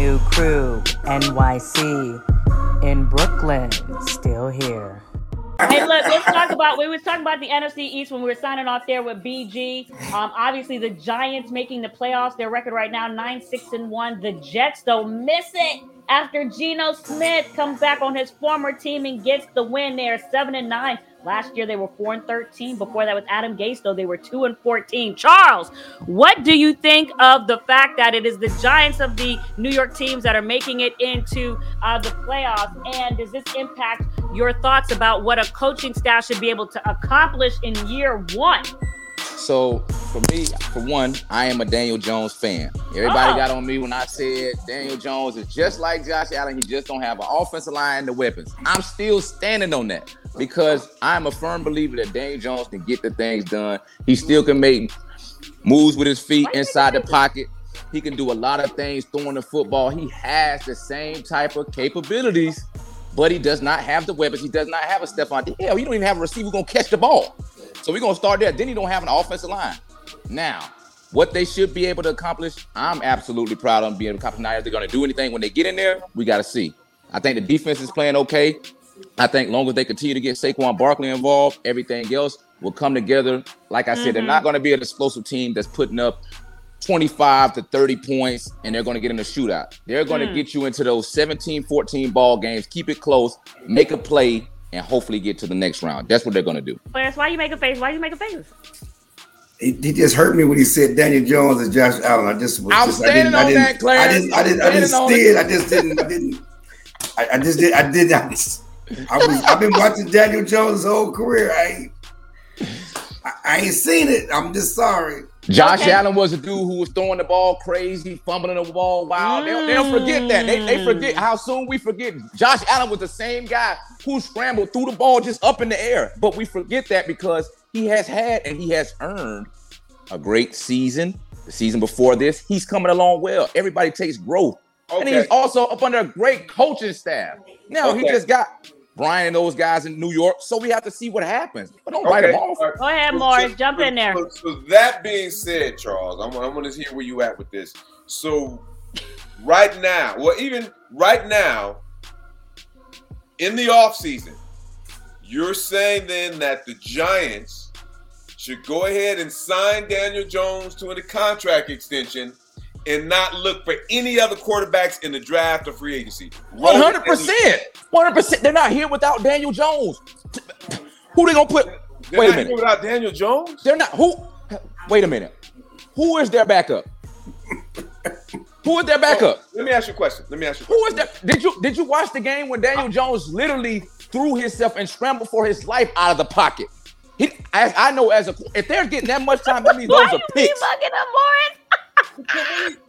New crew, NYC, in Brooklyn, still here. Hey, look, let's talk about. We was talking about the NFC East when we were signing off there with BG. Um, obviously, the Giants making the playoffs. Their record right now nine six and one. The Jets though miss it after Geno Smith comes back on his former team and gets the win. They are seven and nine. Last year they were four and thirteen. Before that, with Adam Gase, though they were two and fourteen. Charles, what do you think of the fact that it is the Giants of the New York teams that are making it into uh, the playoffs? And does this impact your thoughts about what a coaching staff should be able to accomplish in year one? So for me, for one, I am a Daniel Jones fan. Everybody Oh. got on me when I said Daniel Jones is just like Josh Allen. He just don't have an offensive line and the weapons. I'm still standing on that because I'm a firm believer that Daniel Jones can get the things done. He still can make moves with his feet inside the pocket. He can do a lot of things throwing the football. He has the same type of capabilities, but he does not have the weapons. He does not have a Stefon. Hell, he don't even have a receiver gonna catch the ball. So we're gonna start there. Then he don't have an offensive line. Now, what they should be able to accomplish, I'm absolutely proud of them being able to accomplish. Now, if they're gonna do anything when they get in there, we gotta see. I think the defense is playing okay. I think long as they continue to get Saquon Barkley involved, everything else will come together. Like I said, they're mm-hmm. not going to be an explosive team that's putting up 25 to 30 points and they're going to get in a shootout. They're going to hmm. get you into those 17, 14 ball games, keep it close, make a play, and hopefully get to the next round. That's what they're going to do. Clarence, why you make a face? Why you make a face? He, he just hurt me when he said Daniel Jones and Josh Allen. I just was I'm just, standing I on didn't, that, Clarence. I didn't, I didn't, I didn't Standing on see it. it. I just didn't, I didn't, I, I just did, I did, I, I was, I've been watching Daniel Jones' whole career. I, ain't- I, I ain't seen it. I'm just sorry. Josh Okay. Allen was a dude who was throwing the ball crazy, fumbling the ball wild. They'll, they'll forget that. They, they forget mm. how soon we forget. Josh Allen was the same guy who scrambled through the ball just up in the air. But we forget that because he has had and he has earned a great season. The season before this, he's coming along well. Everybody takes growth. And he's also up under a great coaching staff. Now he just got Brian and those guys in New York. So we have to see what happens. But don't write them off. all right. Go ahead, Morris. so- Jump in there. So, so that being said, Charles, I'm, I want to hear where you at with this. So right now, well, even right now, in the offseason, you're saying then that the Giants should go ahead and sign Daniel Jones to a contract extension and not look for any other quarterbacks in the draft or free agency. One hundred percent, one hundred percent. They're not here without Daniel Jones. Who they gonna put? They're Wait a minute. here without Daniel Jones. They're not. Who? Wait a minute. Who is their backup? Who is their backup? Let me ask you a question. Let me ask you. A Who question. is that? Did you did you watch the game when Daniel Jones literally threw himself and scrambled for his life out of the pocket? He, I, I know as a if they're getting that much time, that means Why those you are be picks. bugging him, Morris?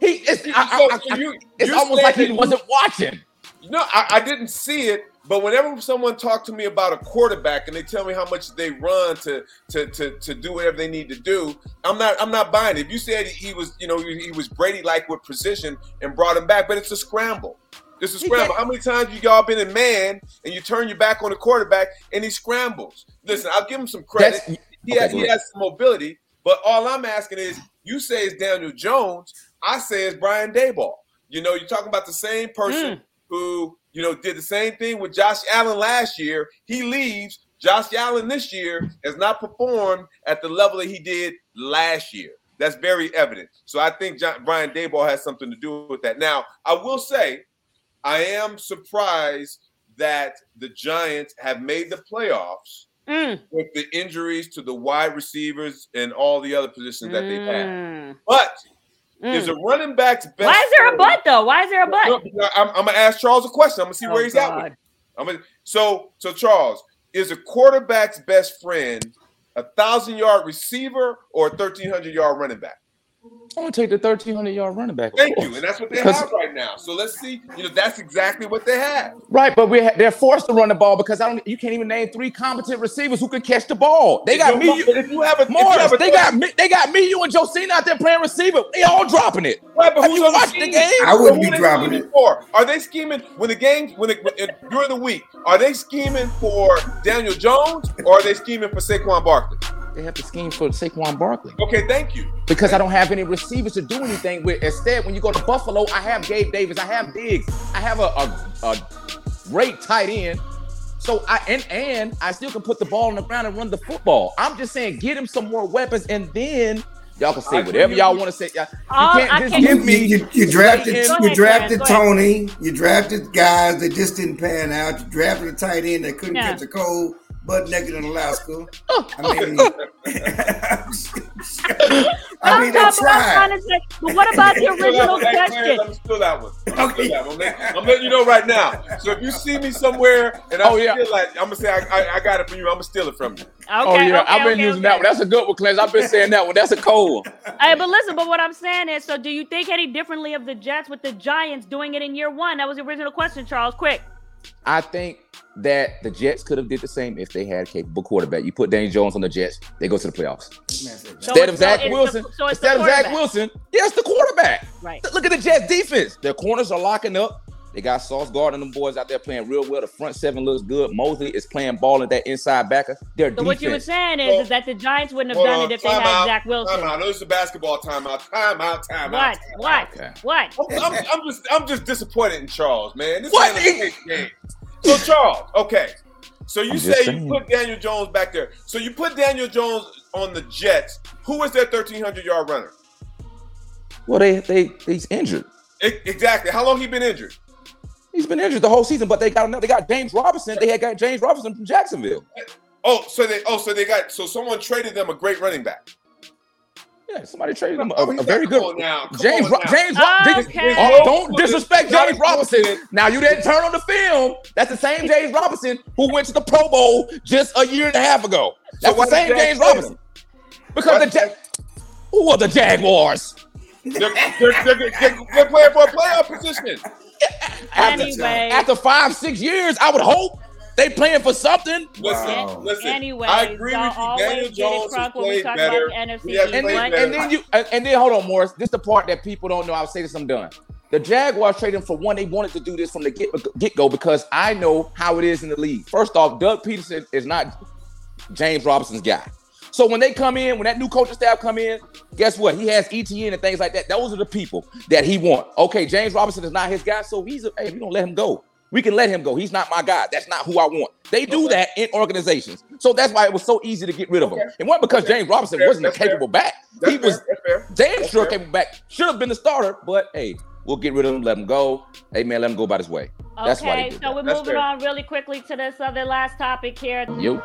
He, it's, I, I, So- you- it's almost like he wasn't watching. No, I, I didn't see it. But whenever someone talked to me about a quarterback and they tell me how much they run to to to, to do whatever they need to do, I'm not I'm not buying it. If you said he was you know he he was Brady like with precision and brought him back, but it's a scramble. It's a scramble. How many times you y'all been in man and you turn your back on the quarterback and he scrambles? Listen, I'll give him some credit. That's- he, okay, has, he has some mobility, but all I'm asking is, you say it's Daniel Jones, I say it's Brian Daboll. You know, you're talking about the same person hmm. who, you know, did the same thing with Josh Allen last year. He leaves. Josh Allen this year has not performed at the level that he did last year. That's very evident. So I think John, Brian Daboll has something to do with that. Now, I will say, I am surprised that the Giants have made the playoffs Mm. with the injuries to the wide receivers and all the other positions that they've had. Mm. But Mm. is a running back's best. Why is there a butt though? Why is there a butt? I'm, I'm gonna ask Charles a question. I'm gonna see Oh, where he's at. With I'm gonna, so, so Charles is a quarterback's best friend a thousand yard receiver or a thirteen hundred yard running back? I'm gonna take the 1300 yard running back. Thank course. you, and that's what they Because- have right now. So let's see. You know, that's exactly what they have. Right, but we they're forced to run the ball because I don't. You can't even name three competent receivers who can catch the ball. They got If me. you- You, if you have a Morris, have a they got me. They got me, you, and Josina out there playing receiver. They all dropping it. Right, but Have who's you the watched the game? I wouldn't be dropping it. For are they scheming when the games when, it, when during the week? Are they scheming for Daniel Jones or are they scheming for Saquon Barkley? They have to scheme for Saquon Barkley Okay, thank you. because I don't have any receivers to do anything with. Instead, when you go to Buffalo, I have Gabe Davis, I have Diggs, I have a, a, a great tight end. So I and and I still can put the ball on the ground and run the football. I'm just saying, get him some more weapons, and then y'all can say I whatever agree. y'all want to say. Y'all- You can't I just can't- You, give me. you, you drafted ahead, you drafted Clarence, Tony. You drafted guys that just didn't pan out. You drafted a tight end that couldn't Yeah. catch a cold, butt naked in Alaska. I mean, I I'm mean, they I'm tried. to say, but what about the original that one. Question? Clarence, I'm still that one. I'm, Okay. still that one. I'm, letting, I'm letting you know right now. So if you see me somewhere and I Oh, yeah. feel like I'm gonna say I, I, I got it from you, I'm gonna steal it from you. Okay, oh yeah, okay, I've been okay, using okay. that one. That's a good one, Clarence. I've been saying that one. That's a cold one. Hey, but listen, but what I'm saying is, so do you think any differently of the Jets with the Giants doing it in year one? That was the original question, Charles. Quick. I think that the Jets could have did the same if they had a capable quarterback. You put Daniel Jones on the Jets, they go to the playoffs. So Instead of it's- so Zach it's the- Wilson, so instead of Zach. Wilson, yes, the quarterback. Right. Look at the Jets defense. Their corners are locking up. They got Sauce Gardner and them boys out there playing real well. The front seven looks good. Mosley is playing ball in that inside backer. Their So defense. what you were saying is, Well, is that the Giants wouldn't have done on, it if they had out, Zach Time Wilson. out. No, this is a basketball timeout. Timeout. Timeout. What? timeout. What? Okay. What? I'm, I'm, I'm just I'm just disappointed in Charles, man. This What? ain't a fake game. So Charles, okay. So you I'm say you put Daniel Jones back there. So you put Daniel Jones on the Jets. Who is their 1300 yard runner? Well, they they he's injured. E- exactly. How long he been injured? He's been injured the whole season, but they got another. They got James Robinson. They had got James Robinson from Jacksonville. Oh, so they oh so they got so someone traded them a great running back. Yeah, somebody traded him a, Oh, a very good. come now, come James on Ro- now. James Ro- oh, Okay. Oh, don't disrespect James James Robinson. Robinson. Now you didn't turn on the film. That's the same James Robinson who went to the Pro Bowl just a year and a half ago. That's why the same James trade Robinson. Because Why the Jag- who are the Jaguars? They're, they're, they're, they're, they're playing for a playoff position. After, Anyway. after five six years, I would hope they playing for something. Listen, Wow. listen. Anyway, I agree y'all with you. Daniel Jones has crunk when we played talk better. about the NFC He has And played then, better. and then you and and then hold on, Morris. This is the part that people don't know. I'll say this. I'm done. The Jaguars trading for one. They wanted to do this from the get get go because I know how it is in the league. First off, Doug Pederson is not James Robinson's guy. So when they come in, when that new coaching staff come in, guess what? He has ETN and things like that. Those are the people that he want. Okay, James Robinson is not his guy, so he's a, hey, we don't let him go. We can let him go. He's not my guy. That's not who I want. They do Okay. that in organizations. So that's why it was so easy to get rid of him. Okay. It wasn't because Okay. James Robinson Fair. wasn't a That's fair. capable back. That's he was fair. That's fair. James That's sure fair. capable back. Should have been the starter, but hey, we'll get rid of him, let him go. Hey man, let him go about his way. That's why Okay, so that. we're That's moving fair. on really quickly to this other last topic here. Yo. You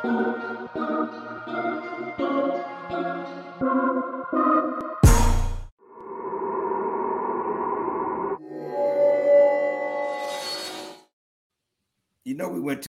went